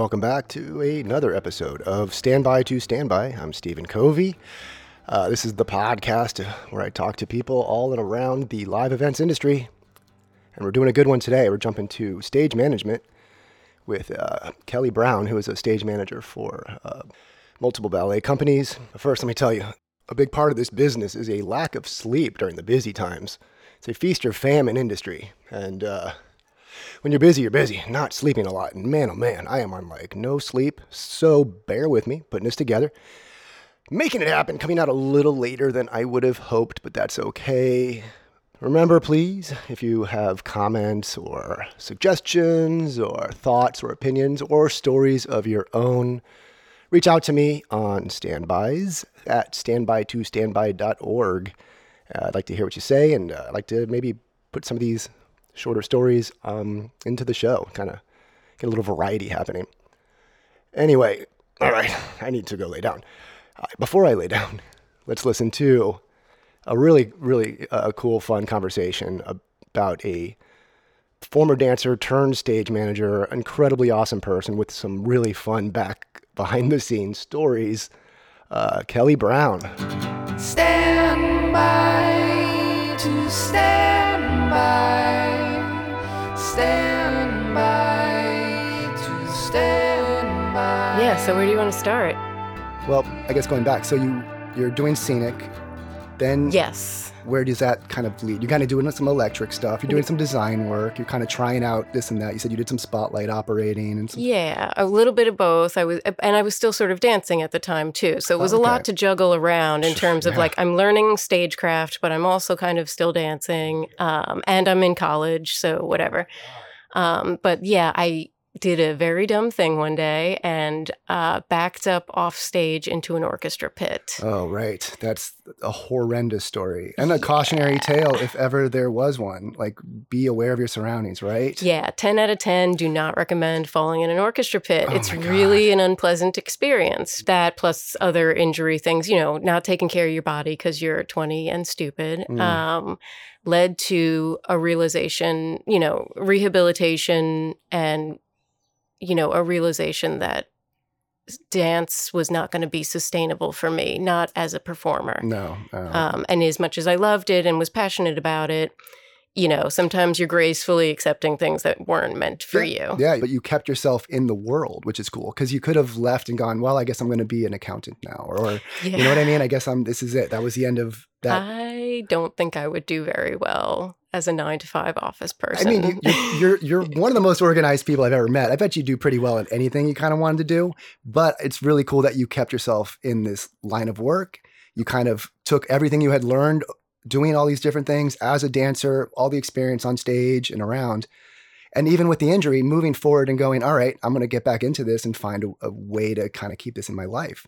Welcome back to another episode of Standby to Standby. I'm Stephen Covey. Uh, this is the podcast where I talk to people all and around the live events industry. And we're doing a good one today. We're jumping to stage management with uh, Kelly Brown, who is a stage manager for uh, multiple ballet companies. But first, let me tell you a big part of this business is a lack of sleep during the busy times. It's a feast or famine industry. And uh, when you're busy, you're busy, not sleeping a lot. And man, oh man, I am on like no sleep. So bear with me putting this together. Making it happen, coming out a little later than I would have hoped, but that's okay. Remember, please, if you have comments or suggestions or thoughts or opinions or stories of your own, reach out to me on standbys at standby2standby.org. Uh, I'd like to hear what you say, and uh, I'd like to maybe put some of these shorter stories um, into the show, kind of get a little variety happening. Anyway, all right, I need to go lay down. Uh, before I lay down, let's listen to a really, really uh, cool, fun conversation about a former dancer turned stage manager, incredibly awesome person with some really fun back behind the scenes stories. Uh, Kelly Brown. Stand by to stand by, stand by to stand by. Yeah, so where do you want to start? Well, I guess going back, so you you're doing scenic, then Yes. where does that kind of lead? You're kind of doing some electric stuff. You're doing some design work. You're kind of trying out this and that. You said you did some spotlight operating and some. Yeah, a little bit of both. I was and I was still sort of dancing at the time too. So it was a Okay. lot to juggle around in terms of Yeah. like I'm learning stagecraft, but I'm also kind of still dancing. Um, and I'm in college, so whatever. Um, but yeah, I did a very dumb thing one day and uh, backed up off stage into an orchestra pit. Oh, right. That's a horrendous story and a cautionary tale if ever there was one. Like, be aware of your surroundings, right? Yeah, 10 out of 10 do not recommend falling in an orchestra pit. Oh it's really an unpleasant experience. That plus other injury things, you know, not taking care of your body because you're 20 and stupid, Mm. um, led to a realization, you know, rehabilitation and, you know, a realization that dance was not going to be sustainable for me, not as a performer. No. Um, and as much as I loved it and was passionate about it, you know, sometimes you're gracefully accepting things that weren't meant for you. yeah, but you kept yourself in the world, which is cool because you could have left and gone, well, I guess I'm going to be an accountant now. Or, or you know what I mean? I guess I'm, this is it. That was the end of that. I don't think I would do very well as a nine to five office person. I mean, you, you're, you're you're one of the most organized people I've ever met. I bet you do pretty well at anything you kind of wanted to do. But it's really cool that you kept yourself in this line of work. You kind of took everything you had learned doing all these different things as a dancer, all the experience on stage and around, and even with the injury, moving forward and going, all right, I'm going to get back into this and find a, a way to kind of keep this in my life.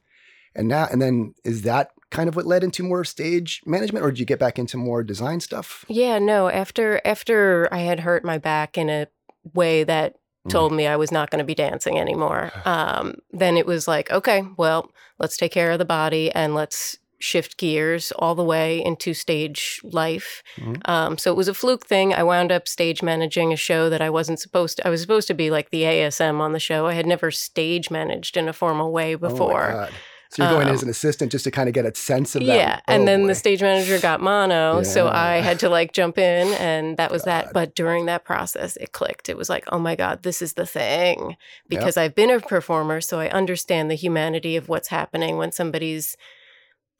And now, and then, is that kind of what led into more stage management, or did you get back into more design stuff? yeah, no, after after I had hurt my back in a way that Mm. told me I was not going to be dancing anymore, um, then it was like, okay, well, let's take care of the body and let's shift gears all the way into stage life. Mhm. Um, so it was a fluke thing. I wound up stage managing a show that I wasn't supposed to. I was supposed to be like the ASM on the show. I had never stage managed in a formal way Oh before. God. So you're going Um, as an assistant just to kind of get a sense of that. Yeah, and Oh, then boy. the stage manager got mono, so I had to like jump in, and that was God. that. But during that process, it clicked. It was like, oh my god, this is the thing, because I've been a performer, so I understand the humanity of what's happening when somebody's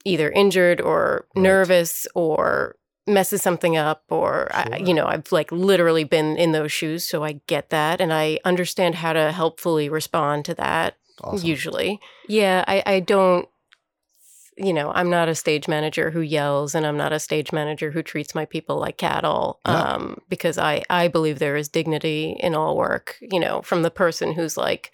either injured or Right. nervous or messes something up or I, you know i've like literally been in those shoes so i get that and i understand how to helpfully respond to that Awesome. usually. Yeah, I, I don't, you know, I'm not a stage manager who yells and I'm not a stage manager who treats my people like cattle Yeah. um, because I, I believe there is dignity in all work, you know, from the person who's like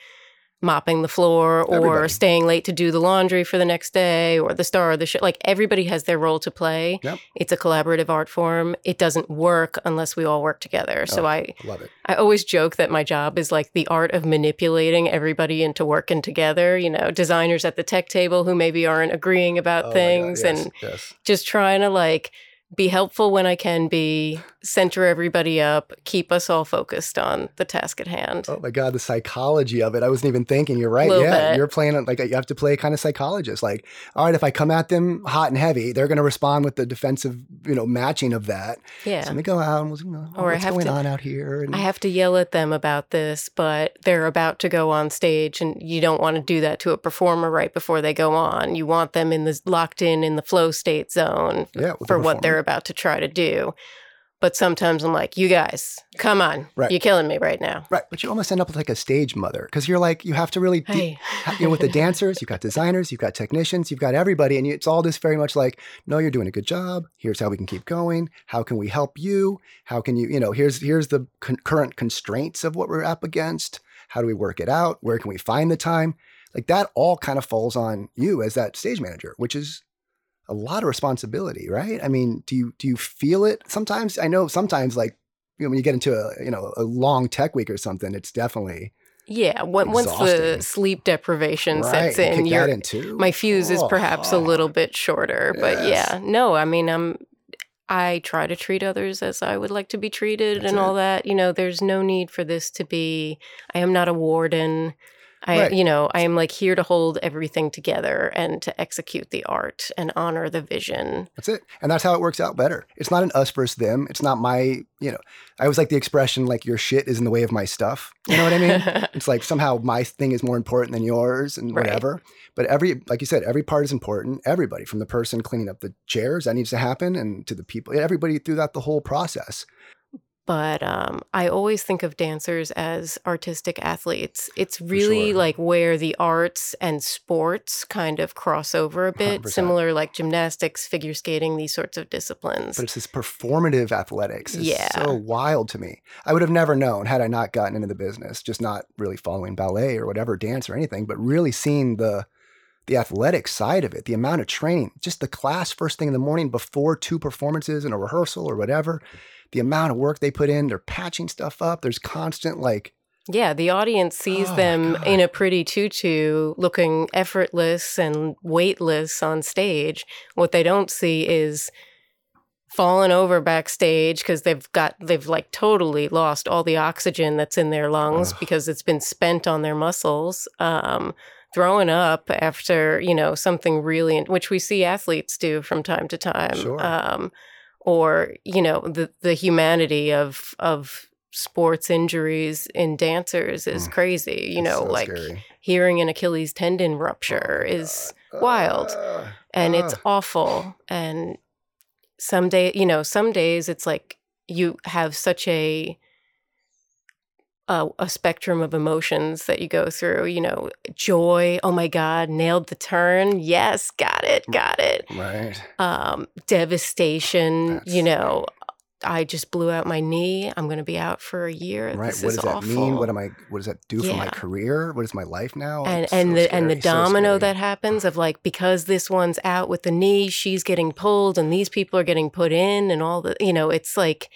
mopping the floor or Everybody. staying late to do the laundry for the next day or the star of the show. Like everybody has their role to play. Yep. It's a collaborative art form. It doesn't work unless we all work together. So Oh. I Love it. I always joke that my job is like the art of manipulating everybody into working together, you know, designers at the tech table who maybe aren't agreeing about Oh God, things yes, and yes. just trying to like be helpful when I can be, center everybody up, keep us all focused on the task at hand. Oh my god, the psychology of it. I wasn't even thinking. You're right. Little Yeah, bit. you're playing like you have to play kind of psychologist. Like, all right, if I come at them hot and heavy, they're going to respond with the defensive, you know, matching of that. Yeah. So let me go out and you know, Or I what's have going to- on out here. And I have to yell at them about this, but they're about to go on stage, and you don't want to do that to a performer right before they go on. You want them in the locked in in the flow state zone yeah, for what they're about to try to do. But sometimes I'm like, you guys, come on, Right. you're killing me right now. right. But you almost end up with like a stage mother because you're like you have to really. de- Hey, you know, with the dancers, you've got designers, you've got technicians, you've got everybody, and it's all just very much like, no, you're doing a good job. Here's how we can keep going. How can we help you? How can you, you know, here's here's the con- current constraints of what we're up against. How do we work it out? Where can we find the time? Like that all kind of falls on you as that stage manager, which is a lot of responsibility, right? I mean, do you do you feel it sometimes? I know sometimes like you know when you get into a you know a long tech week or something, it's definitely yeah. When, once the sleep deprivation right. sets in, you're in my fuse is Oh, perhaps a oh. little bit shorter but yeah no i mean i'm i try to treat others as i would like to be treated That's and all that you know there's no need for this to be i am not a warden i Right. you know i am like here to hold everything together and to execute the art and honor the vision That's it. And that's how it works out better. It's not an us versus them. It's not my, you know, I always like the expression like your shit is in the way of my stuff. You know what I mean? it's like somehow my thing is more important than yours and Right. whatever. But every, like you said, every part is important. Everybody from the person cleaning up the chairs that needs to happen and to the people, everybody throughout the whole process. But um, I always think of dancers as artistic athletes. It's really sure. like where the arts and sports kind of cross over a bit, 100%. similar like gymnastics, figure skating, these sorts of disciplines. But it's this performative athletics. It's Yeah. so wild to me. I would have never known had I not gotten into the business, just not really following ballet or whatever, dance or anything, but really seeing the the athletic side of it, the amount of training, just the class first thing in the morning before two performances and a rehearsal or whatever, the amount of work they put in, they're patching stuff up. There's constant like yeah, the audience sees Oh, them God. in a pretty tutu looking effortless and weightless on stage. What they don't see is falling over backstage because they've got they've like totally lost all the oxygen that's in their lungs Ugh. because it's been spent on their muscles um throwing up after you know something really which we see athletes do from time to time Sure. um or you know the the humanity of of sports injuries in dancers is Mm. crazy you it's know so like scary. hearing an achilles tendon Oh rupture my is God. wild Ah, and it's ah. awful and some day you know some days it's like you have such a a, a spectrum of emotions that you go through you know joy oh my god nailed the turn yes got it got it right. um devastation That's you know i just blew out my knee i'm going to be out for a year Right. this what does that awful mean? What am I what does that do for my career? What is my life now? and It's and so the and the scary, so domino that happens of like because this one's out with the knee she's getting pulled and these people are getting put in and all the you know it's like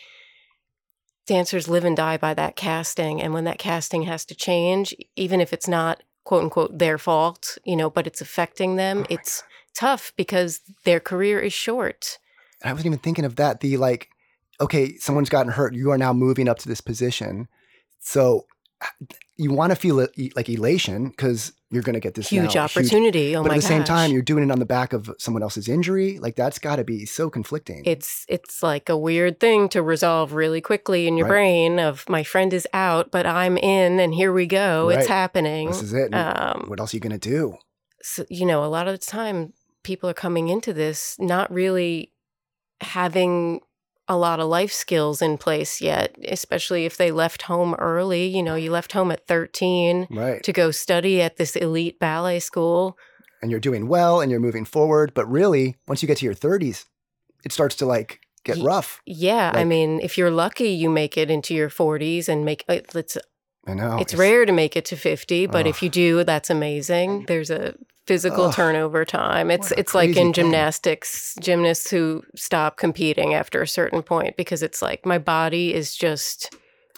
dancers live and die by that casting and when that casting has to change even if it's not quote unquote their fault you know but it's affecting them Oh it's tough because their career is short And I wasn't even thinking of that. The like, okay, someone's gotten hurt. You are now moving up to this position. So you want to feel like elation because you're going to get this huge now opportunity oh but at the same time, you're doing it on the back of someone else's injury. Like that's got to be so conflicting. it's it's like a weird thing to resolve really quickly in your Right. brain of my friend is out but i'm in and here we go Right. it's happening this is it. Um what else are you going to do? so, you know a lot of the time people are coming into this not really having a lot of life skills in place yet especially if they left home early you know you left home at 13 Right. to go study at this elite ballet school and you're doing well and you're moving forward. But really, once you get to your 30s, it starts to like get Ye- rough. Yeah, I mean, if you're lucky, you make it into your 40s and make uh, let's I know. it's rare to make it to 50, but if you do, that's amazing. There's a physical Ugh. turnover time. It's What it's like in thing. gymnastics, gymnasts who stop competing after a certain point because it's like my body is just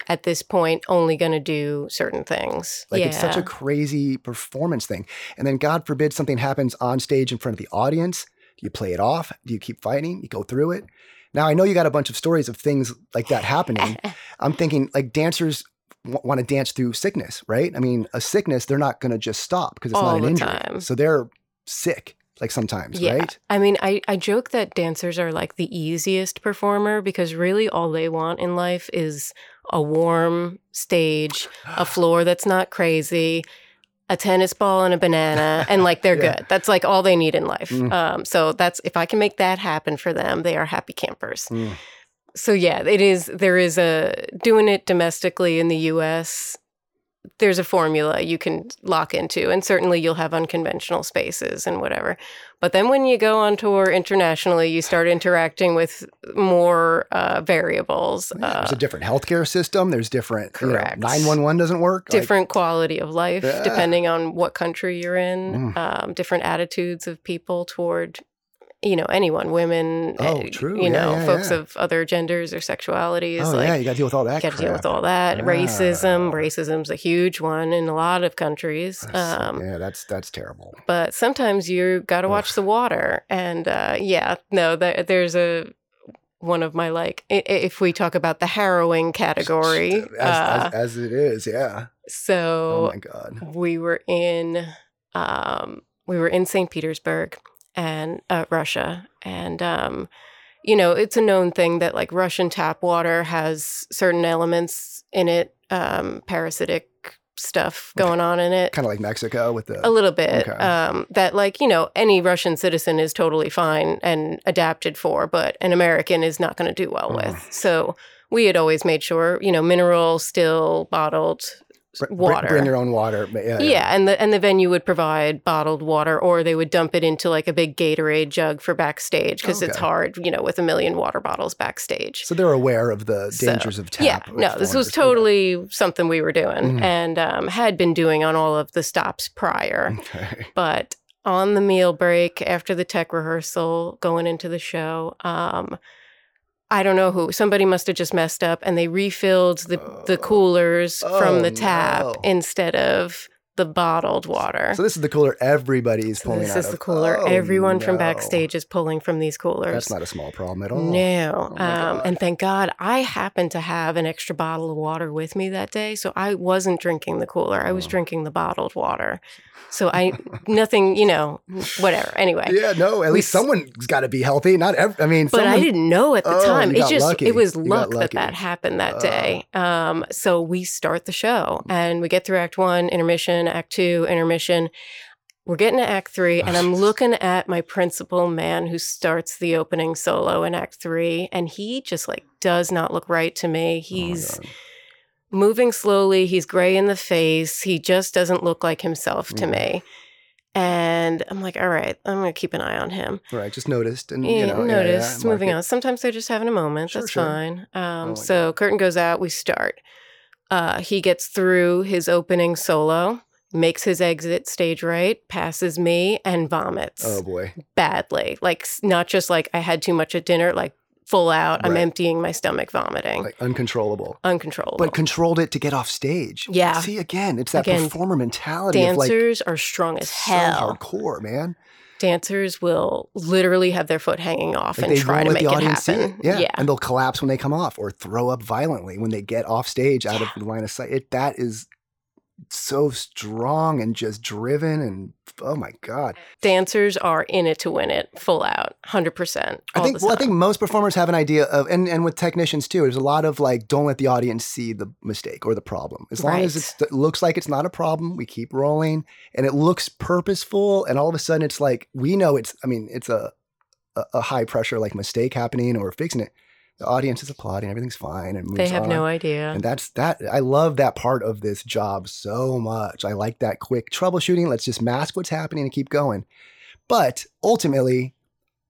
at this point only going to do certain things. Like yeah. it's such a crazy performance thing. And then God forbid something happens on stage in front of the audience. Do you play it off? Do you keep fighting? You go through it? Now I know you got a bunch of stories of things like that happening. I'm thinking like dancers w- want to dance through sickness, right? I mean, a sickness they're not going to just stop because it's All not an injury. time. So they're sick like sometimes, Yeah. right? I mean, I, I joke that dancers are like the easiest performer because really all they want in life is a warm stage, a floor that's not crazy, a tennis ball and a banana, and like they're Yeah. good. That's like all they need in life. Mm. Um, so that's if I can make that happen for them, they are happy campers. Mm. So yeah, it is. There is a doing it domestically in the U.S. There's a formula you can lock into, and certainly you'll have unconventional spaces and whatever. But then when you go on tour internationally, you start interacting with more uh, variables, Yeah, uh, there's a different healthcare system. There's different. Correct. Nine one one doesn't work. Like, different quality of life Yeah. depending on what country you're in, Mm. um, different attitudes of people toward. You know, anyone, women, Oh, eh, true. you Yeah, know, yeah, folks yeah. of other genders or sexualities. oh like, yeah, you got to deal with all that. got to deal with all that racism Ah. racism's a huge one in a lot of countries um, yeah, that's that's terrible. but sometimes you got to watch the water and uh, yeah no there, there's a one of my like if we talk about the harrowing category as, uh, as, as it is, yeah. so Oh my god. we were in um, we were in st petersburg and uh, russia and um, you know it's a known thing that like russian tap water has certain elements in it um, parasitic stuff going on in it Kind of like Mexico with the a little bit Okay. um, that like you know any russian citizen is totally fine and adapted for but an american is not going to do well Mm. with so we had always made sure you know mineral still bottled water Bring your own water. but Yeah, yeah, and the and the venue would provide bottled water, or they would dump it into like a big Gatorade jug for backstage because it's hard, you know, with a million water bottles backstage. So they're aware of the So, dangers of tap. yeah, no, this was totally something we were doing Mhm. and um, had been doing on all of the stops prior. Okay. But on the meal break after the tech rehearsal, going into the show, um, I don't know who. Somebody must have just messed up, and they refilled the the Oh. coolers from Oh, the tap no. instead of the bottled water. So this is the cooler everybody's So pulling this is the cooler. Oh, Everyone from backstage is pulling from these coolers. That's not a small problem at all. No. Oh um, and thank God I happened to have an extra bottle of water with me that day. So I wasn't drinking the cooler. I was Oh. drinking the bottled water. So I, nothing, you know, whatever. Anyway. Yeah, no. At We least someone's got to be healthy. Not every. I mean, But someone, I didn't know at the Oh, time. It just lucky. it was luck that that happened that Oh. day. Um, so we start the show and we get through Act One, intermission, Act Two, intermission. We're getting to Act Three, and I'm looking at my principal man who starts the opening solo in Act Three, and he just like does not look right to me. Oh He's God. moving slowly. He's gray in the face. He just doesn't look like himself to Mhm. me. And I'm like, all right, I'm gonna keep an eye on him. right. Just noticed and you know, yeah, yeah, moving on. Sometimes they're just having a moment. Sure, That's sure. fine. Um, Oh so curtain goes out. We start. Uh, he gets through his opening solo, makes his exit stage right, passes me, and vomits Oh boy. badly. Like not just like I had too much at dinner. Like full out. I'm emptying my stomach, vomiting, Like uncontrollable. uncontrollable. But controlled it to get off stage. Yeah. See again, it's that Again, performer mentality of like Dancers are strong as so hell. hardcore, man. Dancers will literally have their foot hanging off Like and try to make the it audience see happen. it. Yeah. yeah. And they'll collapse when they come off or throw up violently when they get off stage out of the line of sight. It that is so strong and just driven and oh my god. dancers are in it to win it, full out, hundred percent. I think well, I think most performers have an idea of and, and with technicians too, there's a lot of like don't let the audience see the mistake or the problem. As long as Right. it's, it looks like it's not a problem, we keep rolling and it looks purposeful and all of a sudden it's like we know it's I mean, it's a a, a high pressure like mistake happening or fixing it. The audience is applauding, everything's fine and they have on. no idea. And that's that. I love that part of this job so much. I like that quick troubleshooting. Let's just mask what's happening and keep going. But ultimately,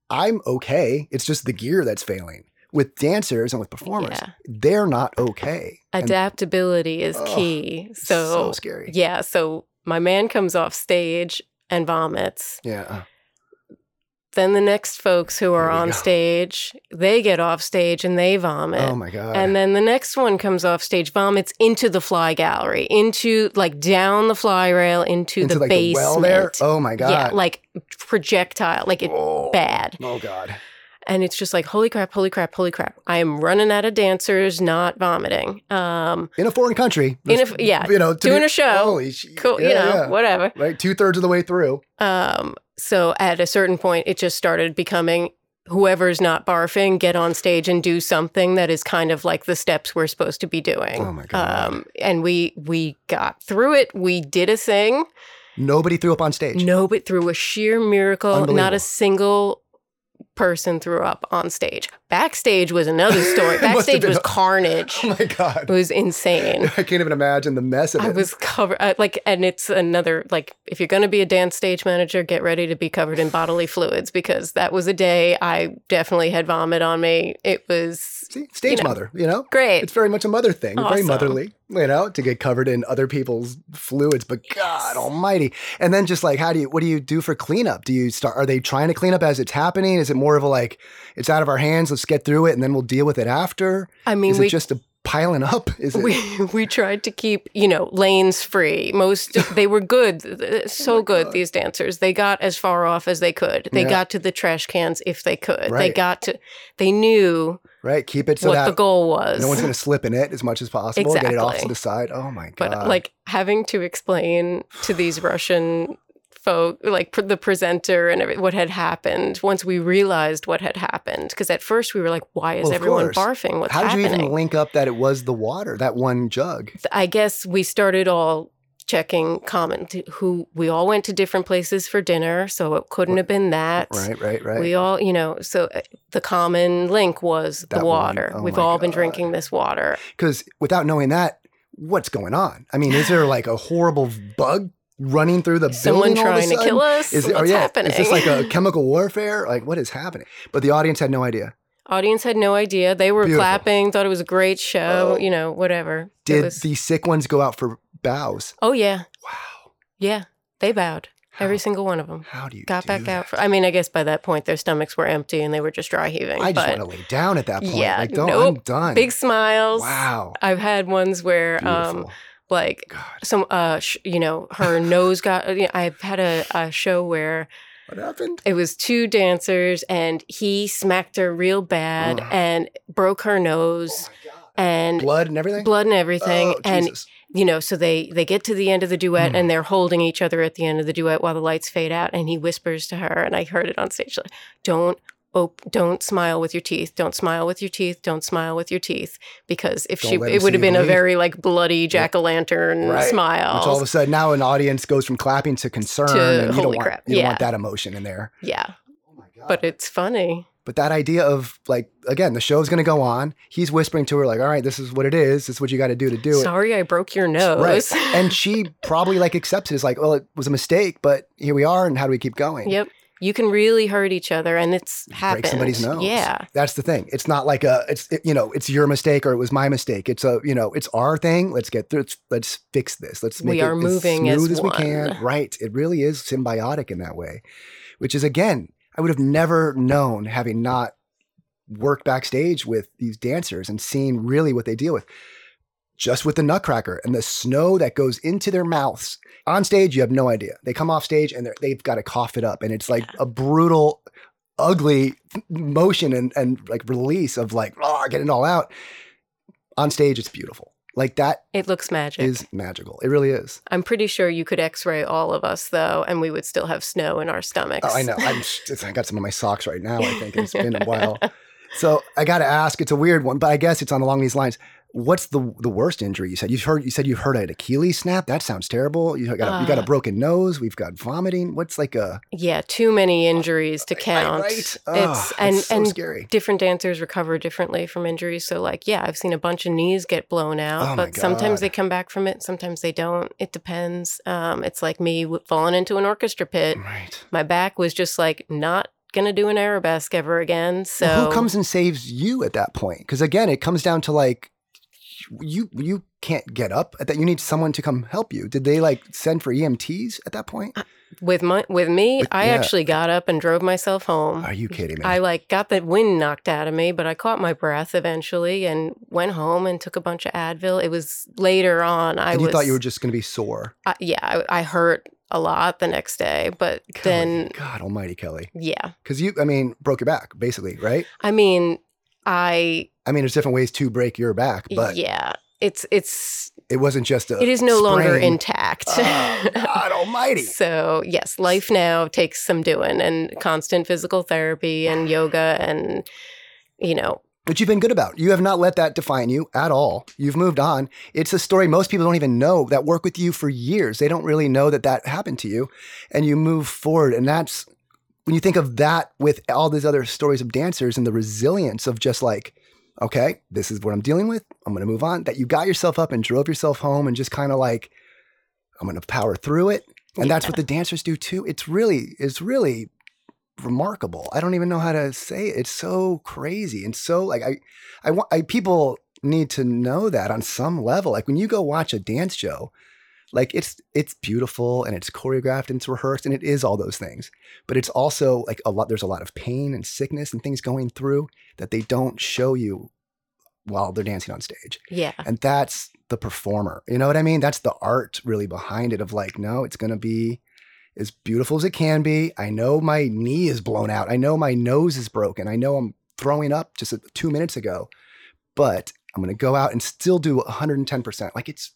I'm okay. It's just the gear that's failing. with dancers and with performers, Yeah. they're not okay. And Adaptability is Ugh, key. so So, scary. yeah, so my man comes off stage and vomits. Yeah. Then the next folks who are on go. stage, they get off stage and they vomit. Oh my god. And then the next one comes off stage, vomits into the fly gallery, into like down the fly rail into, into the like basement. the well there. Oh my god. Yeah, like projectile, like it oh. bad. Oh god. And it's just like, holy crap, holy crap, holy crap. I am running out of dancers, not vomiting. Um, In a foreign country. In a yeah, You know, doing be- a show. Holy cool, yeah, you know, yeah. whatever. Right, two thirds of the way through. Um, so at a certain point, it just started becoming whoever's not barfing, get on stage and do something that is kind of like the steps we're supposed to be doing. Oh my God. Um, and we we got through it. We did a thing. Nobody threw up on stage. No, but through a sheer miracle, not a single person threw up on stage. Backstage was another story. It must have Backstage was carnage. Oh my god, It was insane. I can't even imagine the mess of it. I was covered uh, like, and it's another like, if you're going to be a dance stage manager, get ready to be covered in bodily fluids because that was a day I definitely had vomit on me. It was See, stage you know. mother, you know? great. It's very much a mother thing, very motherly, you know, to get covered in other people's fluids. But God Almighty! And then just like, how do you? What do you do for cleanup? Do you start? Are they trying to clean up as it's happening? Is it more of a like, it's out of our hands, let's get through it, and then we'll deal with it after? I mean, Is we it just a piling up? Is it? we we tried to keep you know lanes free. Most they were good, oh so good. These dancers they got as far off as they could. They Yeah. got to the trash cans if they could. They got to. They knew right, keep it so what that the goal was. no one's going to slip in it as much as possible. Get it off to the side. Oh my god! but like having to explain to these Russian folk, like pr- the presenter and every, what had happened. Once we realized what had happened, because at first we were like, "Why is Well, everyone course. barfing? What's how did you even link up that it was the water, that one jug? I guess we started all checking comment who we all went to different places for dinner so it couldn't have been that Right, right, right. we all you know so uh, the common link was That the water Oh we've all been drinking this water Because without knowing that, what's going on? I mean, is there like a horrible bug running through the someone building all of a trying to kill us Is it, what's oh yeah, happening is this like a chemical warfare? Like what is happening? But the audience had no idea. Audience had no idea they were Beautiful. clapping thought it was a great show Oh. you know whatever Did was- the sick ones go out for bows? oh yeah Wow. yeah they bowed every single one of them How do you got do back that? out for, i mean i guess by that point their stomachs were empty and they were just dry heaving I just want to lay down at that point. Yeah, like, don't, nope. I'm done. big smiles Wow. I've had ones where um like God, some uh sh- you know her nose got you know, I've had a, a show where what happened? it was two dancers and he smacked her real bad Ugh. and broke her nose and Blood and everything. blood and everything Oh, and Jesus. you know so they they get to the end of the duet Mm. and they're holding each other at the end of the duet while the lights fade out and he whispers to her and I heard it on stage like don't op- don't smile with your teeth don't smile with your teeth don't smile with your teeth because if Don't she it would have been a very like bloody jack-o'-lantern Right. smile Which all of a sudden now an audience goes from clapping to concern, To and you don't holy want crap, you yeah. want that emotion in there. yeah Oh my god! but it's funny But that idea of like again, the show's going to go on. He's whispering to her like, "All right, this is what it is. This is what you got to do to do it." sorry I broke your nose Right. and she probably like accepts it as like, "Well, it was a mistake, but here we are, and how do we keep going?" yep you can really hurt each other and it's happened Break somebody's nose. yeah That's the thing. It's not like a it's it- you know, it's your mistake or it was my mistake. It's a, you know, it's our thing. Let's get through let's, let's fix this. Let's make We it moving as as smooth as, we one. can. Right. It really is symbiotic in that way. Which is again, I would have never known having not worked backstage with these dancers and seen really what they deal with. Just with the nutcracker and the snow that goes into their mouths. On stage, you have no idea. They come off stage and they're, they've got to cough it up. And it's like a brutal, ugly motion and, and like release of like, oh, getting it all out. On stage, it's beautiful. Like that it looks magic is magical. It really is. I'm pretty sure you could x-ray all of us though and we would still have snow in our stomachs Oh, I know. I'm, I got some of my socks right now. I think it's been a while. So I got to ask. It's a weird one, but I guess it's on along these lines. What's the the worst injury you said? You've heard. You said you've heard an Achilles snap. That sounds terrible. You got a, you got a Uh. broken nose. We've got vomiting. What's like a Yeah, too many injuries to count. right? It's Ugh, and so and scary. different dancers recover differently from injuries. So like, yeah, I've seen a bunch of knees get blown out, Oh but sometimes they come back from it, sometimes they don't. It depends. Um, it's like me falling into an orchestra pit. Right. My back was just like not gonna do an arabesque ever again. So Well, who comes and saves you at that point? Because again, it comes down to like you you can't get up at that. You need someone to come help you. Did they like send for EMTs at that point? Uh, with my with me, With- I yeah. actually got up and drove myself home. Are you kidding me? I like got the wind knocked out of me, but I caught my breath eventually and went home and took a bunch of Advil. It was later on. I and you was thought you were just going to be sore. I, yeah, I, I hurt a lot the next day, but then God Almighty, Kelly, yeah, because you, I mean, broke your back basically, right? I mean, I I mean, there's different ways to break your back, but yeah, it's it's it wasn't just a. it is no longer sprain. intact. Oh, God Almighty! So, yes, life now takes some doing and constant physical therapy and yoga and, you know, But you've been good about. You have not let that define you at all. You've moved on. It's a story most people don't even know that work with you for years. They don't really know that that happened to you, and you move forward. And that's when you think of that with all these other stories of dancers and the resilience of just like, okay, this is what I'm dealing with. I'm going to move on. That you got yourself up and drove yourself home and just kind of like, I'm going to power through it. And that's what the dancers do too. It's really, it's really remarkable. I don't even know how to say it. It's so crazy and so like I, I want I, people need to know that on some level. Like when you go watch a dance show, like it's it's beautiful and it's choreographed and it's rehearsed and it is all those things. But it's also like a lot. There's a lot of pain and sickness and things going through that they don't show you while they're dancing on stage. yeah. And that's the performer. You know what I mean? That's the art really behind it of like, no, it's going to be as beautiful as it can be. I know my knee is blown out. I know my nose is broken. I know I'm throwing up just two minutes ago, but I'm going to go out and still do 110%. Like it's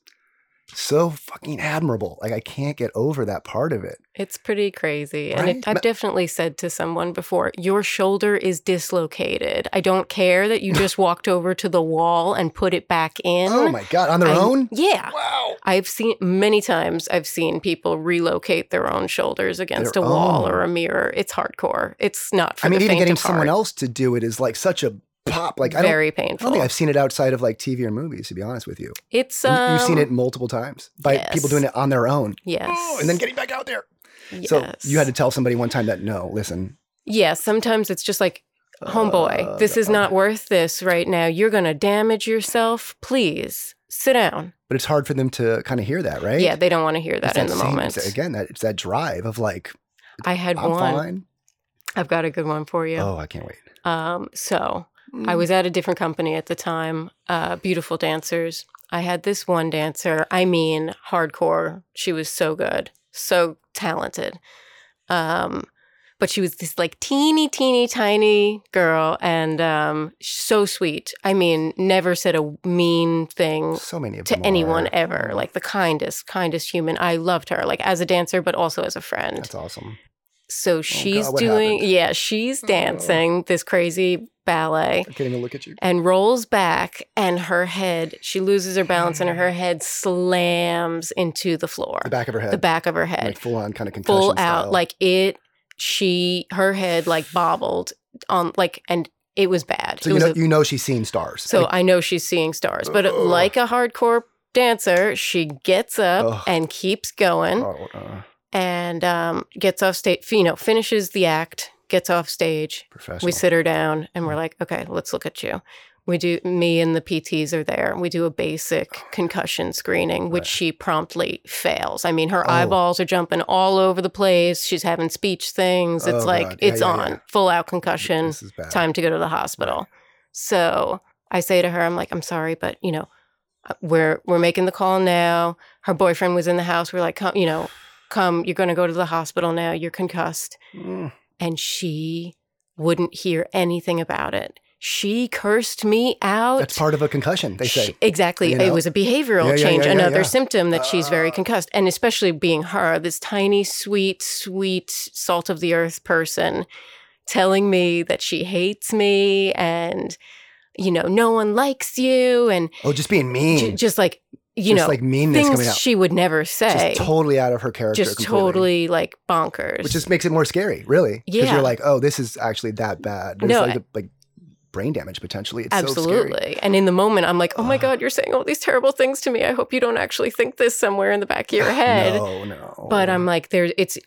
so fucking admirable. Like I can't get over that part of it. It's pretty crazy. And it, I've definitely said to someone before, your shoulder is dislocated. I don't care that you just walked over to the wall and put it back in. Oh my God. On their I- own? Yeah. Wow. I've seen many times I've seen people relocate their own shoulders against Their a wall own. or a mirror. It's hardcore. It's not for I mean, even getting someone else to do it is like such a pop. Like I don't, very I painful. don't think I've seen it outside of like TV or movies, to be honest with you. it's um, You've seen it multiple times by people doing it on their own. Yes. Oh, and then getting back out there. yes. So you had to tell somebody one time that no, listen. Yeah, sometimes it's just like, homeboy, uh, this is God. not worth this right now. You're going to damage yourself. Please sit down. But it's hard for them to kind of hear that, right? Yeah, they don't want to hear It's that in the same- moment. it's- again, that it's that drive of like, I had I'm one. fine. I've got a good one for you. Oh, I can't wait. Um, so I Mm. was at a different company at the time. Uh, beautiful dancers. I had this one dancer. I mean, hardcore. She was so good, so talented. Um, but she was this like teeny, teeny, tiny girl, and um, so sweet. I mean, never said a mean thing so many to anyone are. ever. Like the kindest, kindest human. I loved her, like as a dancer, but also as a friend. That's awesome. So she's Oh, what doing, happened? yeah, she's Oh. dancing this crazy ballet I can't even look at you. and rolls back, and her head, she loses her balance, and her head slams into the floor, The back of her head. the back of her head, Like full on kind of concussion full style. out, like it. She, her head, like bobbled on, like, and it was bad. so it you know, a- you know she's seen stars. so Like, I know she's seeing stars, but Ugh. like a hardcore dancer, she gets up Ugh. and keeps going oh, uh, and um, gets off stage, you know, finishes the act, gets off stage. We sit her down and we're like, okay, let's look at you. We do, me and the PTs are there. We do a basic concussion screening, which Right. she promptly fails. I mean, her Oh. eyeballs are jumping all over the place. She's having speech things. It's Oh, like, Yeah, it's yeah, on yeah. full out concussion This is bad. time to go to the hospital. So I say to her, I'm like, I'm sorry, but you know, uh, we're we're making the call now. Her boyfriend was in the house. We're like, you know, come. You're going to go to the hospital now. You're concussed, Mm. and she wouldn't hear anything about it. She cursed me out. That's part of a concussion, they say. She- exactly. You know? It was a behavioral Yeah, change, yeah, yeah, another symptom that she's very Ah. concussed. And especially being her, this tiny, sweet, sweet, salt of the earth person telling me that she hates me and, you know, no one likes you. And Oh, just being mean. j- just like, you just know, like meanness coming things out. she would never say. just totally out of her character. Just completely. totally like bonkers. Which just makes it more scary, really. Because Yeah. you're like, oh, this is actually that bad. There's No, like, like brain damage potentially. It's so Absolutely. scary. and in the moment, I'm like, oh my God, you're saying all these terrible things to me. I hope you don't actually think this somewhere in the back of your head. No, no. But I'm like, there, it's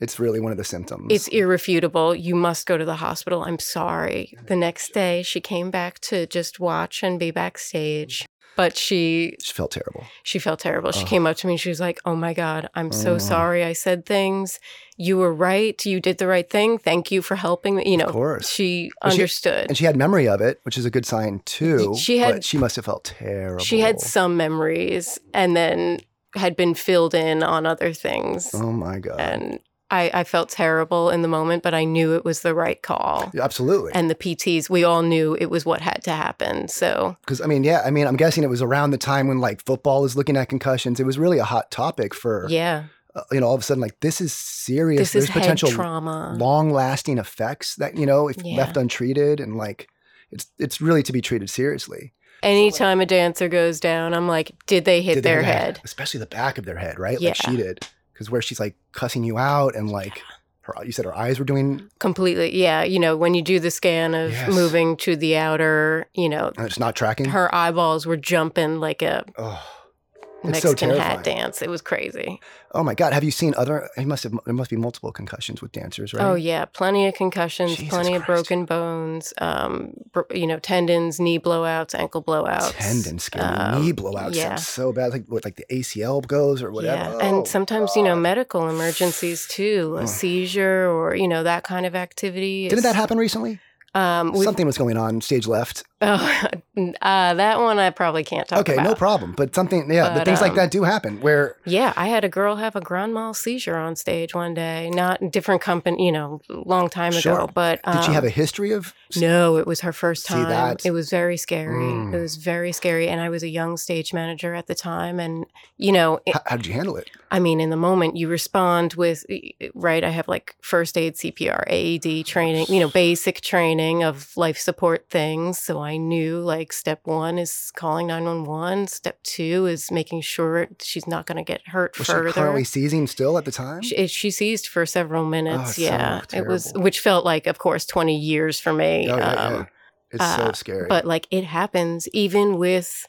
It's really one of the symptoms. It's irrefutable. You must go to the hospital. I'm sorry. The next day, she came back to just watch and be backstage. But she she felt terrible. she felt terrible. She Ugh. came up to me and she was like, "Oh my god, I'm so Oh. sorry. I said things. You were right. You did the right thing. Thank you for helping me." You know, Of course. she And she- understood. And she had memory of it, which is a good sign too. She had- but she must have felt terrible. She had some memories and then had been filled in on other things. Oh my god. And I, I felt terrible in the moment, but I knew it was the right call. Yeah, Absolutely. And the PTs, we all knew it was what had to happen. So, Because I mean, yeah, I mean, I'm guessing it was around the time when like football is looking at concussions. It was really a hot topic for yeah, uh, you know all of a sudden like this is serious. this There's is potential trauma. long-lasting effects that you know if Yeah. left untreated and like it's it's really to be treated seriously. Anytime a dancer goes down, I'm like, did they hit Did they their have- head? especially the back of their head, right? Yeah. Like she did, because where she's like cussing you out and like her, you said her eyes were doing, Completely. Yeah. You know, when you do the scan of Yes. moving to the outer, you know, and it's not tracking. her eyeballs were jumping like a oh, It's so Mexican terrifying. hat dance. It was crazy. oh my god! Have you seen other? It must have. There must be multiple concussions with dancers, right? Oh yeah, plenty of concussions, Jesus plenty of broken bones, um, you know, tendons, knee blowouts, ankle blowouts, Tendon skin, um, knee blowouts yeah. so bad. Like what, like the ACL goes or whatever. Yeah, Oh, and sometimes you know medical emergencies too, a Oh. seizure or you know that kind of activity. Didn't that happen recently? Um, Something was going on stage left. Oh, uh, that one I probably can't talk about. okay, about. no problem. But something, yeah, but, But, things like um, that do happen. Where Yeah, I had a girl have a grand mal seizure on stage one day. Not different company, you know, long time Sure. ago. But did she have um, a history of? No, it was her first See, time. that's- It was very scary. Mm. It was very scary. And I was a young stage manager at the time. And, you know, it, How, how did you handle it? I mean, in the moment, you respond with, right? I have like first aid, CPR, AED training, you know, basic training of life support things. So I knew like step one is calling 911, step two is making sure she's not going to get hurt further Was she currently seizing still at the time? She, she seized for several minutes. Oh, it's so yeah, it was, which felt like, of course, twenty years for me. Oh, yeah, um, yeah. It's so uh, scary. But like, it happens even with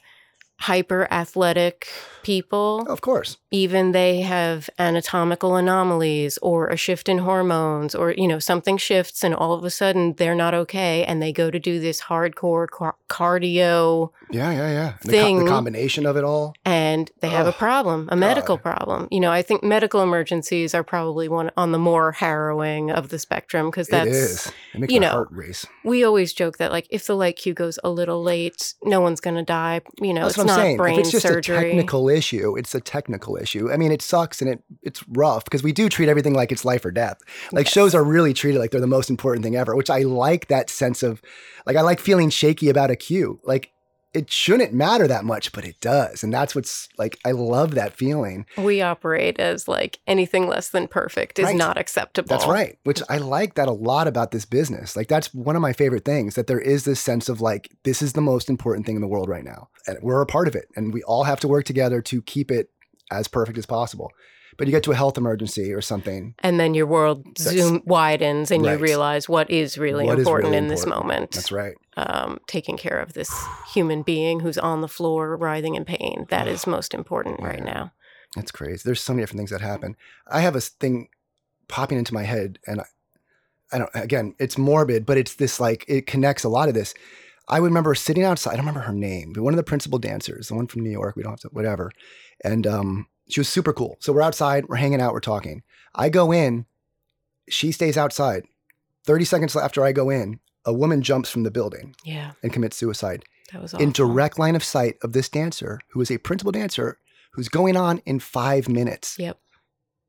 hyper athletic people. of course, Even they have anatomical anomalies or a shift in hormones, or you know, something shifts, and all of a sudden they're not okay, and they go to do this hardcore car- cardio yeah, yeah, yeah. The, co- Thing- the combination of it all. and they have a problem, a medical problem. You know, I think medical emergencies are probably one on the more harrowing of the spectrum because that's it is. It makes you know, heart race. we always joke that like if the light cue goes a little late, no one's gonna die. You know, That's it's not saying. brain if it's just surgery. a technical issue, it's a technical issue. I mean, it sucks and it it's rough because we do treat everything like it's life or death. Like Yes. shows are really treated like they're the most important thing ever, which I like that sense of like I like feeling shaky about a cue. Like it shouldn't matter that much, but it does. And that's what's like I love that feeling. we operate as like anything less than perfect is Right. not acceptable. That's right. Which I like that a lot about this business. Like that's one of my favorite things that there is this sense of like this is the most important thing in the world right now. And we're a part of it and we all have to work together to keep it as perfect as possible. But you get to a health emergency or something. And then your world That's- zoom widens and Right. you realize what is really What is important really in this important. moment. That's right. Um, taking care of this human being who's on the floor writhing in pain. That is most important right now. That's crazy. There's so many different things that happen. I have a thing popping into my head, and I, I don't. Again, it's morbid, but it's this like it connects a lot of this. I remember sitting outside. I don't remember her name, but one of the principal dancers, the one from New York. We don't have to, whatever. And um, she was super cool. So we're outside, we're hanging out, we're talking. I go in, she stays outside. Thirty seconds after I go in, a woman jumps from the building Yeah, and commits suicide that was awful. in direct line of sight of this dancer who is a principal dancer who's going on in five minutes. Yep.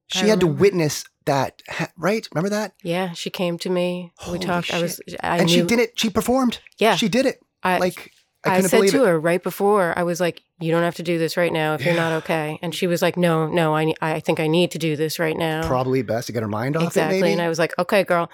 She had to witness that, right? Remember that? Yeah, she came to me. Holy we talked. I was. I and knew, she did it. She performed. Yeah, She did it. I, Like, I I, said to it. her right before, I was like, "You don't have to do this right now if you're not okay." And she was like, "No, no, I, I think I need to do this right now." Probably best to get her mind off exactly. it, maybe. And I was like, "Okay, girl,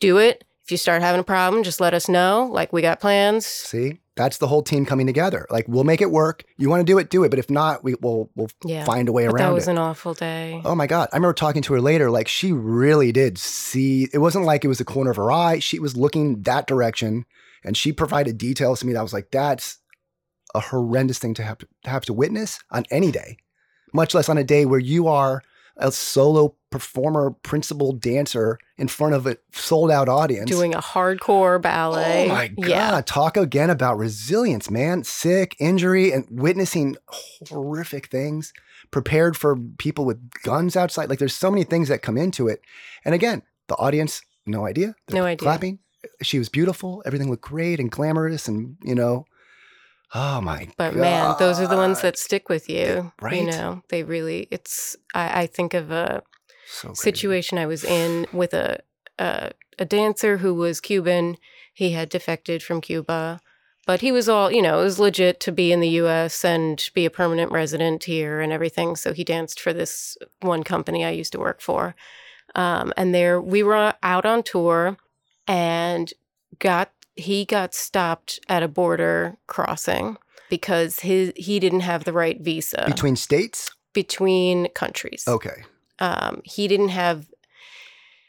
do it. If you start having a problem, just let us know. Like we got plans." See, that's the whole team coming together. Like, we'll make it work. You want to do it, do it. But if not, we will we'll Yeah, find a way but that around was it. an awful day. Oh my God. I remember talking to her later. Like, she really did see it wasn't like it was the corner of her eye. She was looking that direction and she provided details to me that was like, that's a horrendous thing to have to, to have to witness on any day, much less on a day where you are a solo performer, principal dancer in front of a sold out audience. Doing a hardcore ballet. Oh my God. Yeah. Talk again about resilience, man. Sick, injury, and witnessing horrific things, prepared for people with guns outside. Like there's so many things that come into it. And again, the audience, no idea. They're No idea. Clapping. She was beautiful. Everything looked great and glamorous. And, you know, oh my But God. man, those are the ones that stick with you. Right? You know, they really, it's, I, I think of a so situation I was in with a, a, a dancer who was Cuban. He had defected from Cuba. But he was all, you know, it was legit to be in the US and be a permanent resident here and everything. So he danced for this one company I used to work for. Um, and there we were out on tour and got he got stopped at a border crossing because his he didn't have the right visa Between states? between countries. Okay. Um, he didn't have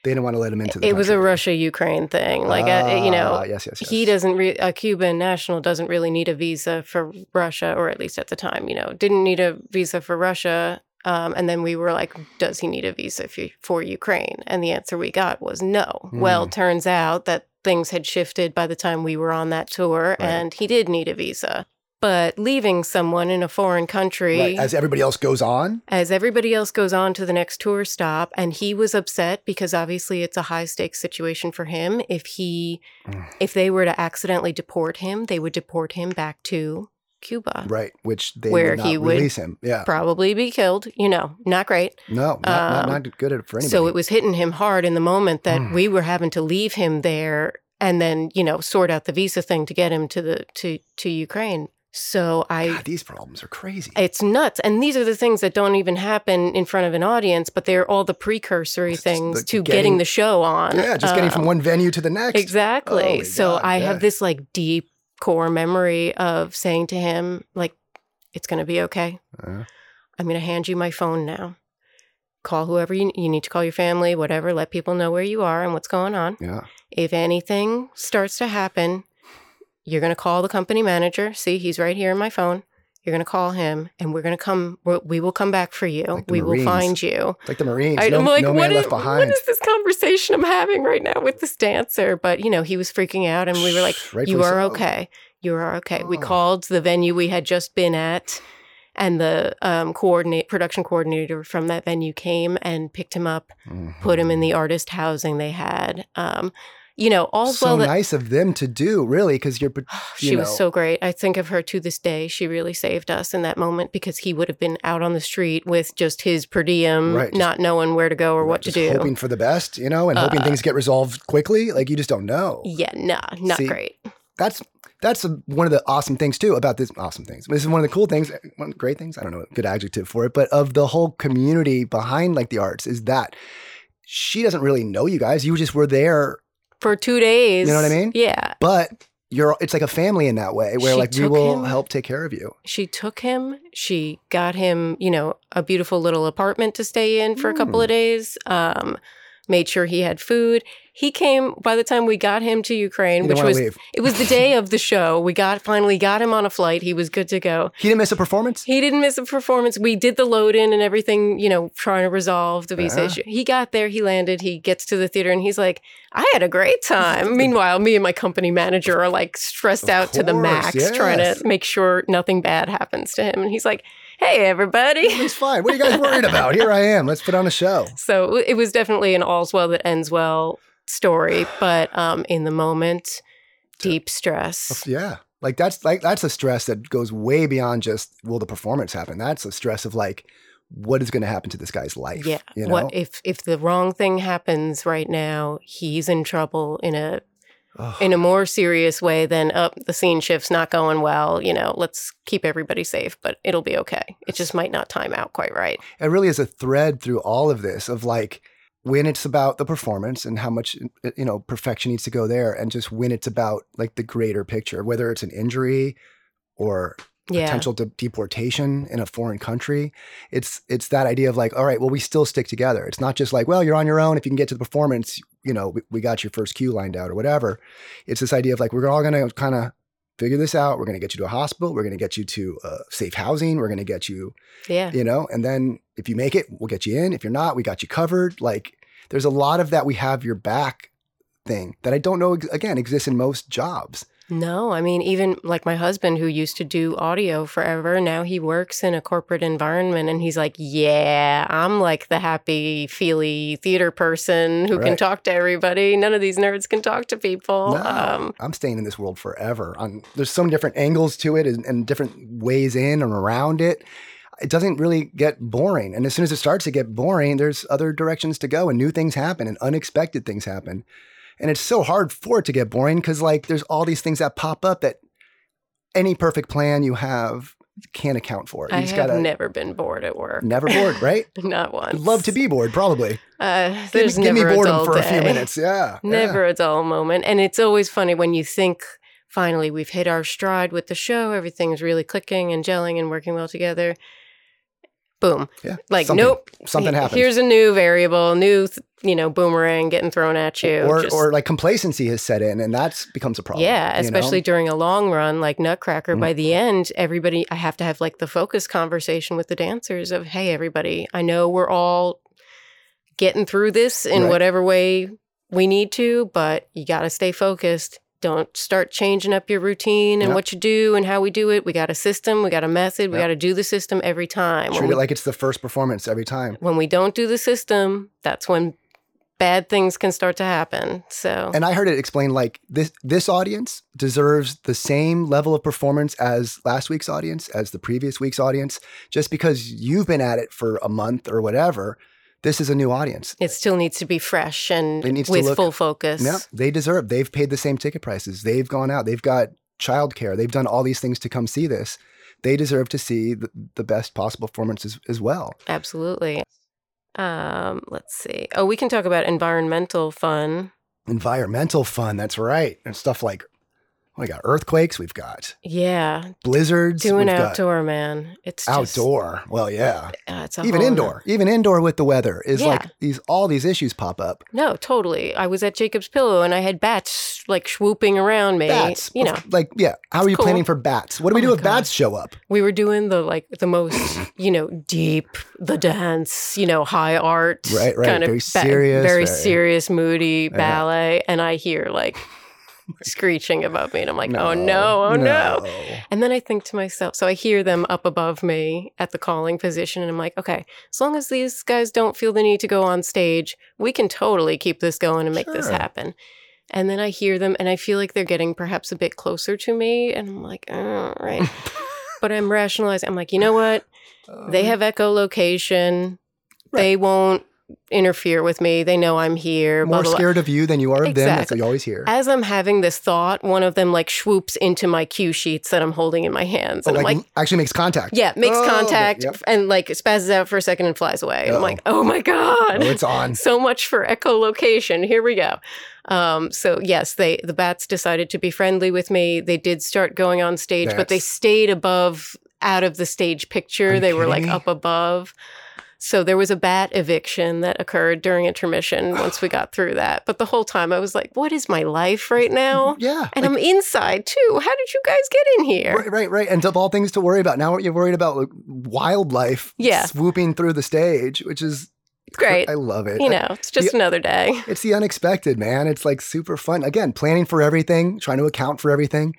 They didn't want to let him into the it was a. Russia Ukraine thing. Like uh, you know, Ah, yes, yes, yes. he doesn't re- a Cuban national doesn't really need a visa for Russia, or at least at the time, you know, didn't need a visa for Russia. Um, and then we were like, does he need a visa for, for Ukraine? And the answer we got was no. Well, Hmm. turns out that things had shifted by the time we were on that tour, Right. and he did need a visa. But leaving someone in a foreign country Right, As everybody else goes on. as everybody else goes on to the next tour stop and he was upset because obviously it's a high stakes situation for him if he Mm. if they were to accidentally deport him they would deport him back to cuba Right, which they Where would not he would release him. Yeah. probably be killed you know not great No, not, not, Um, not good at for anybody. so it was hitting him hard in the moment that Mm. we were having to leave him there and then you know sort out the visa thing to get him to the to to ukraine so i God, these problems are crazy. It's nuts. And these are the things that don't even happen in front of an audience, but they're all the precursory It's things the to getting- getting, the show on. yeah, just getting from Um, one venue to the next. Exactly. Holy so God, I yeah. have this like deep core memory of saying to him, like, it's going to be okay. Uh, I'm going to hand you my phone now. Call whoever you, you need to call your family, whatever. Let people know where you are and what's going on. yeah. If anything starts to happen, you're going to call the company manager. See, he's right here in my phone. You're going to call him and we're going to come. We will come back for you. Like we Marines. will find you. It's like the Marines. I, no am like, no what is, behind. is this conversation I'm having right now with this dancer? But, you know, he was freaking out and we were like, you are so. okay. You are okay. We Oh. called the venue we had just been at and the um, coordinate production coordinator from that venue came and picked him up, put him in the artist housing they had. Um, you know, all's so well that nice of them to do, really, because you're. you she was so great. I think of her to this day. She really saved us in that moment because he would have been out on the street with just his per diem, Right, just- not knowing where to go or what to just do. hoping for the best, you know, and hoping Uh, things get resolved quickly. Like you just don't know. yeah, nah, not See, great. That's that's one of the awesome things too about this. Awesome things. This is one of the cool things. One of the great things. I don't know a good adjective for it, but of the whole community behind like the arts is that she doesn't really know you guys. You just were there, For two days. You know what I mean? Yeah. but you're. It's like a family in that way, where She like we will him- help take care of you. She took him. She got him, you know, a beautiful little apartment to stay in for a couple Mm. of days. Um, made sure he had food. He came by the time we got him to Ukraine, which was leave. it was the day of the show. We got finally got him on a flight. He was good to go. He didn't miss a performance. He didn't miss a performance. We did the load in and everything, you know, trying to resolve the visa Yeah. issue. He got there, he landed, he gets to the theater, and he's like, I had a great time. Meanwhile, me and my company manager are like stressed Of out to the course, max, trying to make sure nothing bad happens to him. And he's like, Hey, everybody. It's fine. What are you guys worried about? Here I am. Let's put on a show. So it was definitely an all's well that ends well story, but um, in the moment, deep stress. Yeah. Like that's like that's a stress that goes way beyond just will the performance happen. That's a stress of like what is going to happen to this guy's life. Yeah. You know? What if if the wrong thing happens right now, he's in trouble in a in a more serious way than up the scene shift's not going well, you know, let's keep everybody safe, but it'll be okay. It just might not time out quite right. it really is a thread through all of this of like when it's about the performance and how much uh, you know perfection needs to go there and just when it's about like the greater picture whether it's an injury or Yeah. potential de- deportation in a foreign country it's it's that idea of like all right well we still stick together. It's not just like well you're on your own. If you can get to the performance you know we, we got your first cue lined out or whatever. It's this idea of like we're all going to kind of figure this out. We're going to get you to a hospital. We're going to get you to uh, safe housing. We're going to get you, Yeah. you know, and then if you make it, we'll get you in. If you're not, we got you covered. Like there's a lot of that we have your back thing that I don't know, again, exists in most jobs. No, I mean, even like my husband who used to do audio forever, now he works in a corporate environment and he's like, yeah, I'm like the happy, feely theater person who can talk to everybody. None of these nerds can talk to people. No, Um, I'm staying in this world forever. On there's so many different angles to it and, and different ways in and around it. It doesn't really get boring. And as soon as it starts to get boring, there's other directions to go and new things happen and unexpected things happen. And it's so hard for it to get boring because like there's all these things that pop up that any perfect plan you have can't account for. You I just have gotta never been bored at work. never bored, right? Not once. Love to be bored, probably. Uh, Give me, there's give me never a boredom dull for a few day. minutes. Yeah. yeah. Never a dull moment. And it's always funny when you think finally we've hit our stride with the show, everything's really clicking and gelling and working well together. Boom. Yeah. Like, Something- nope. Something happens. Here's a new variable, new, you know, boomerang getting thrown at you. or, Just- or like complacency has set in and that's becomes a problem. yeah, you know? especially during a long run like Nutcracker. Mm. By the end, everybody, I have to have like the focus conversation with the dancers of, hey, everybody, I know we're all getting through this in Right. whatever way we need to, but you got to stay focused. Don't start changing up your routine and Yep. what you do and how we do it. We got a system, we got a method, we Yep. got to do the system every time. treat When it we, like it's the first performance every time. when we don't do the system, that's when bad things can start to happen. So, And I heard it explained like this this audience deserves the same level of performance as last week's audience, as the previous week's audience. Just because you've been at it for a month or whatever, this is a new audience. it still needs to be fresh and It needs to with look- full focus. Yeah, they deserve. They've paid the same ticket prices. They've gone out. They've got childcare. They've done all these things to come see this. They deserve to see the, the best possible performance as, as well. Absolutely. Um, let's see. Oh, we can talk about environmental fun. Environmental fun. That's right. And stuff like we got earthquakes. We've got Yeah, blizzards. doing we've got outdoor, man. It's just, outdoor. Well, yeah. uh, it's Even indoor. Even indoor with the weather is Yeah. like these. All these issues pop up. No, totally. I was at Jacob's Pillow and I had bats like swooping around me. Bats. You know, like yeah. How are you cool. planning for bats? What do we Oh do if bats show up? we were doing the like the most, you know, deep, the dance, you know, high art, Right, right. kind of Very serious, very very- serious, moody Yeah. ballet, and I hear like screeching above me, and I'm like, oh no, oh no. And then I think to myself, so I hear them up above me at the calling position, and I'm like, okay, as long as these guys don't feel the need to go on stage, we can totally keep this going and make this happen. And then I hear them, and I feel like they're getting perhaps a bit closer to me, and I'm like, oh, right. but I'm rationalizing. I'm like, you know what? They have echolocation. Um, Right. They won't interfere with me. They know I'm here. more blah, blah. scared of you than you are of them. That's Exactly. what you always hear. As I'm having this thought, one of them like swoops into my cue sheets that I'm holding in my hands. Oh, And I'm like, like, actually makes contact. yeah, makes Oh, contact yep. and like spazzes out for a second and flies away. I'm like, oh my God. Oh, it's on. so much for echolocation. Here we go. Um, so yes, they the bats decided to be friendly with me. They did start going on stage, but they stayed above out of the stage picture. They were like up above. So there was a bat eviction that occurred during intermission once we got through that. But the whole time I was like, what is my life right now? Yeah. And I'm inside too. How did you guys get in here? Right, right, right. And of all things to worry about. Now you're worried about like, wildlife Yeah. swooping through the stage, which is Great. I love it. You know, it's just another day. It's the unexpected, man. It's like super fun. Again, planning for everything, trying to account for everything.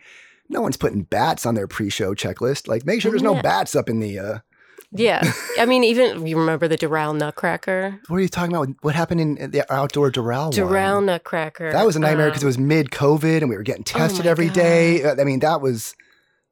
No one's putting bats on their pre-show checklist. Like, make sure there's no bats up in the. uh Yeah. I mean, even you remember the Doral Nutcracker? What are you talking about? What happened in the outdoor Doral? Doral one? Nutcracker. That was a nightmare because Um, it was mid-COVID and we were getting tested Oh every day. Uh, I mean, that was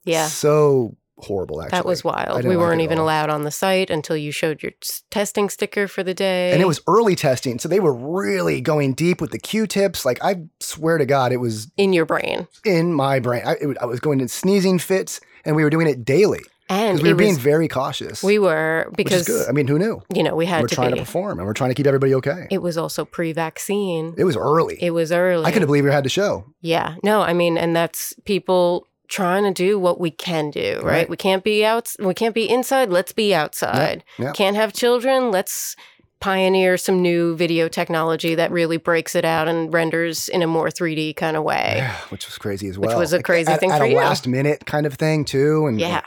Yeah. so horrible. Actually, That was wild. We weren't at even all. allowed on the site until you showed your testing sticker for the day. And it was early testing, so they were really going deep with the Q-tips. Like I swear to God, it was in your brain. in my brain. I, it, I was going in sneezing fits, and we were doing it daily And we were being was, very cautious. we were because good. I mean, who knew? you know we had we're to trying be. to perform, and we're trying to keep everybody okay. It, was also pre-vaccine. It was early. It was early. I couldn't believe we had the show. Yeah. No, I mean, and that's people trying to do what we can do, right? Right. We can't be out we can't be inside, let's be outside. yeah. Can't have children, let's pioneer some new video technology that really breaks it out and renders in a more 3D kind of way. Yeah, which was crazy as well. Which was a Like, crazy at, thing at for a you. last minute kind of thing too. And Yeah.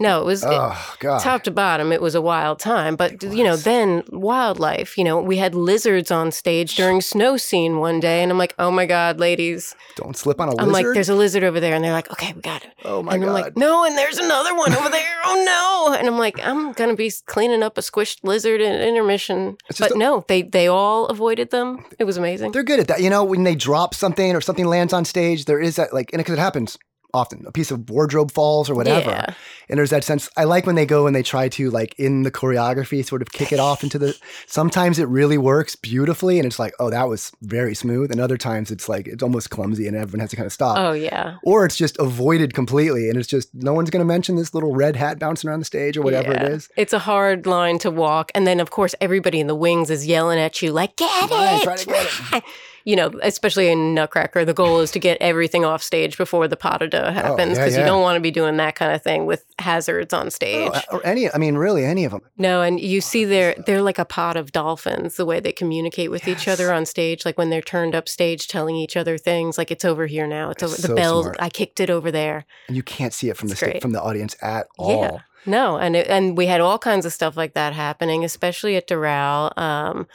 No, it was oh god, top to bottom. It was a wild time, but you know, then wildlife. You know, we had lizards on stage during snow scene one day, and I'm like, oh my god, ladies! don't slip on a lizard. I'm like, there's a lizard over there, and they're like, okay, we got it. oh my and I'm god. like, no, and there's another one over there. Oh no! And I'm like, I'm gonna be cleaning up a squished lizard in intermission. But a- no, they they all avoided them. It was amazing. They're good at that. You know, when they drop something or something lands on stage, there is that like, and because it happens often, a piece of wardrobe falls or whatever. Yeah. And there's that sense. I like when they go and they try to like in the choreography sort of kick it off into the. Sometimes it really works beautifully, and it's like, oh, that was very smooth. And other times it's like it's almost clumsy, and everyone has to kind of stop. Oh yeah. Or it's just avoided completely, and it's just no one's going to mention this little red hat bouncing around the stage or whatever Yeah. it is. It's a hard line to walk. And then, of course, everybody in the wings is yelling at you, like, get it! try to get it. You know, especially in Nutcracker, the goal is to get everything off stage before the pas de deux happens yeah, because yeah. you don't want to be doing that kind of thing with hazards on stage. Oh, or any, I mean, really, any of them. no, and you see they're they're like a pot of dolphins the way they communicate with each other on stage, like when they're turned up stage telling each other things like it's over here now. It's over It's the so bell. smart. I kicked it over there. And you can't see it from the sta- from the audience at all. Yeah. No, and it, and we had all kinds of stuff like that happening, especially at Doral. Um,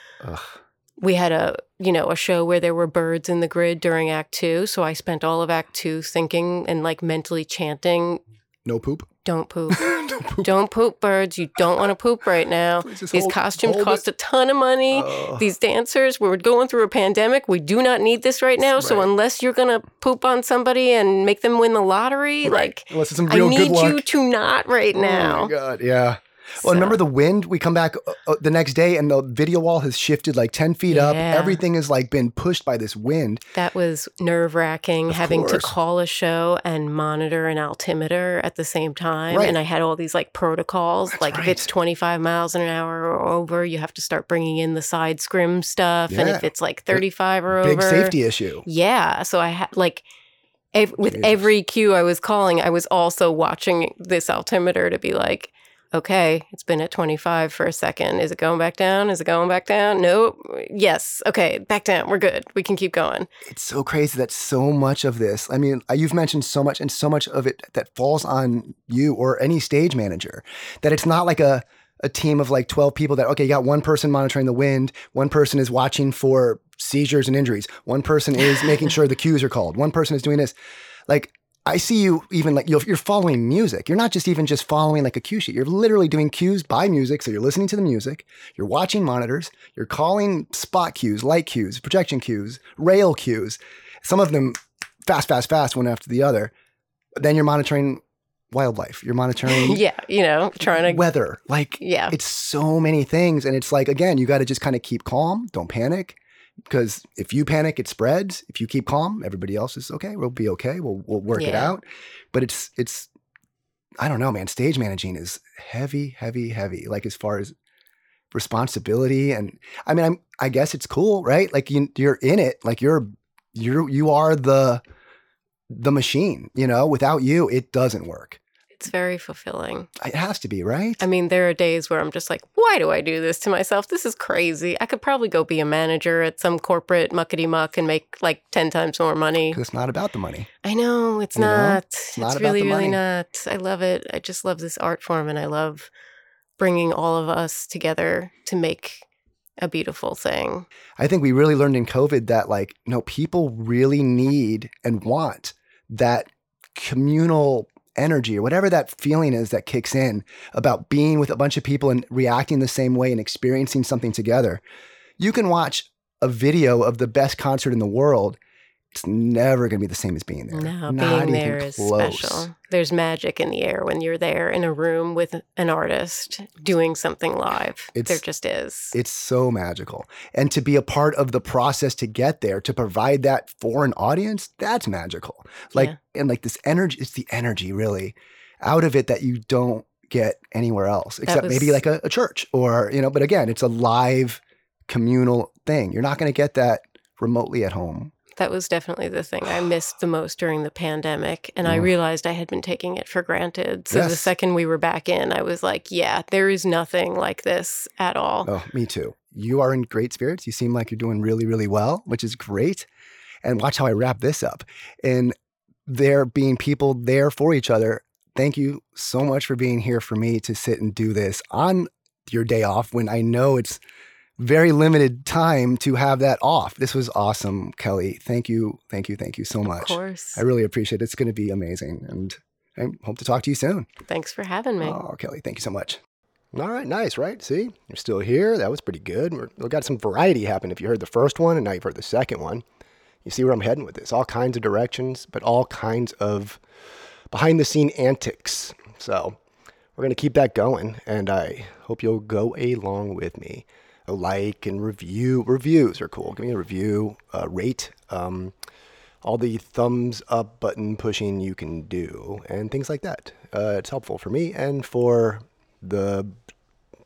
we had a you know a show where there were birds in the grid during Act Two, so I spent all of Act Two thinking and like mentally chanting, No poop. "Don't poop, no poop. don't poop, birds. You don't want to poop right now. These hold- costumes hold cost it. a ton of money." Ugh. These dancers, we're going through a pandemic. We do not need this right now. So unless you're gonna poop on somebody and make them win the lottery, like Unless it's some I real good need you to not right Oh my now. god, yeah. Well, So- remember the wind? We come back uh, uh, the next day, and the video wall has shifted like ten feet up. Everything has like been pushed by this wind. That was nerve wracking having to call a show and monitor an altimeter at the same time. Right. And I had all these like protocols That's like if it's 25 miles an hour or over, you have to start bringing in the side scrim stuff. And if it's like 35 or Big over. Big safety issue. Yeah. So I had like, ev- with Jesus. every cue I was calling, I was also watching this altimeter to be like, okay, it's been at 25 for a second. Is it going back down? Is it going back down? Nope. Yes. Okay, back down. We're good. We can keep going. It's so crazy that so much of this. I mean, uh, you've mentioned so much, and so much of it that falls on you or any stage manager. That it's not like a a team of like 12 people that, okay, you got one person monitoring the wind, one person is watching for seizures and injuries, one person is making sure the cues are called, one person is doing this. Like, I see you even like you're, you're following music. You're not just even just following like a cue sheet. You're literally doing cues by music. So you're listening to the music, you're watching monitors, you're calling spot cues, light cues, projection cues, rail cues. Some of them fast, fast, fast, one after the other. Then you're monitoring wildlife. You're monitoring yeah, you know, trying to. weather. Like Yeah. it's so many things. And it's like, again, you got to just kind of keep calm. Don't panic. Because if you panic, it spreads. If you keep calm, everybody else is okay. We'll be okay. We'll we'll work it out. But it's it's I don't know, man. Stage managing is heavy, heavy, heavy. Like as far as responsibility and I mean, I'm I guess it's cool, right? Like you, you're in it. Like you're you're you are the the machine. You know, without you, it doesn't work. It's very fulfilling. It has to be, right? I mean, there are days where I'm just like, why do I do this to myself? This is crazy. I could probably go be a manager at some corporate muckety muck and make like 10 times more money. Because it's not about the money. I know it's You know, not. it's not it's really, really not. I love it. I just love this art form and I love bringing all of us together to make a beautiful thing. I think we really learned in COVID that like, you know, people really need and want that communal energy or whatever that feeling is that kicks in about being with a bunch of people and reacting the same way and experiencing something together. You can watch a video of the best concert in the world. It's never going to be the same as being there. No, Not being there is close. special. There's magic in the air when you're there in a room with an artist doing something live. there just is. It's so magical. And to be a part of the process to get there, to provide that for an audience, that's magical. Like, Yeah. and like this energy, it's the energy really out of it that you don't get anywhere else, except maybe like a, a church or, you know, but again, it's a live communal thing. You're not going to get that remotely at home. That was definitely the thing I missed the most during the pandemic. And I Mm. realized I had been taking it for granted. So the second we were back in, I was like, yeah, there is nothing like this at all. Oh, me too. you are in great spirits. You seem like you're doing really, really well, which is great. And watch how I wrap this up. And there being people there for each other. Thank you so much for being here for me to sit and do this on your day off when I know it's very limited time to have that off. This was awesome, Kelly. Thank you, thank you, thank you so much. Of course. I really appreciate it. It's going to be amazing. And I hope to talk to you soon. Thanks for having me. Oh, Kelly, thank you so much. All right, nice, right? See, you're still here. That was pretty good. We're, we've got some variety happening. If you heard the first one and now you've heard the second one, you see where I'm heading with this. All kinds of directions, but all kinds of behind the scene antics. So we're going to keep that going, and I hope you'll go along with me. Like and review. Reviews are cool. Give me a review, uh, rate, um, all the thumbs up button pushing you can do, and things like that. Uh, it's helpful for me and for the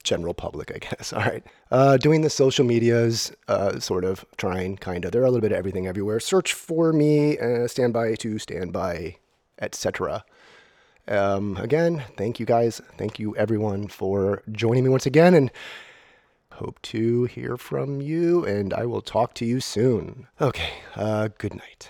general public, I guess. All right. Uh, doing the social medias, uh, sort of trying, kind of. There are a little bit of everything everywhere. Search for me, uh, standby to standby, etc. Um, again, thank you guys. Thank you everyone for joining me once again, and hope to hear from you. And I will talk to you soon. Okay. Uh, good night.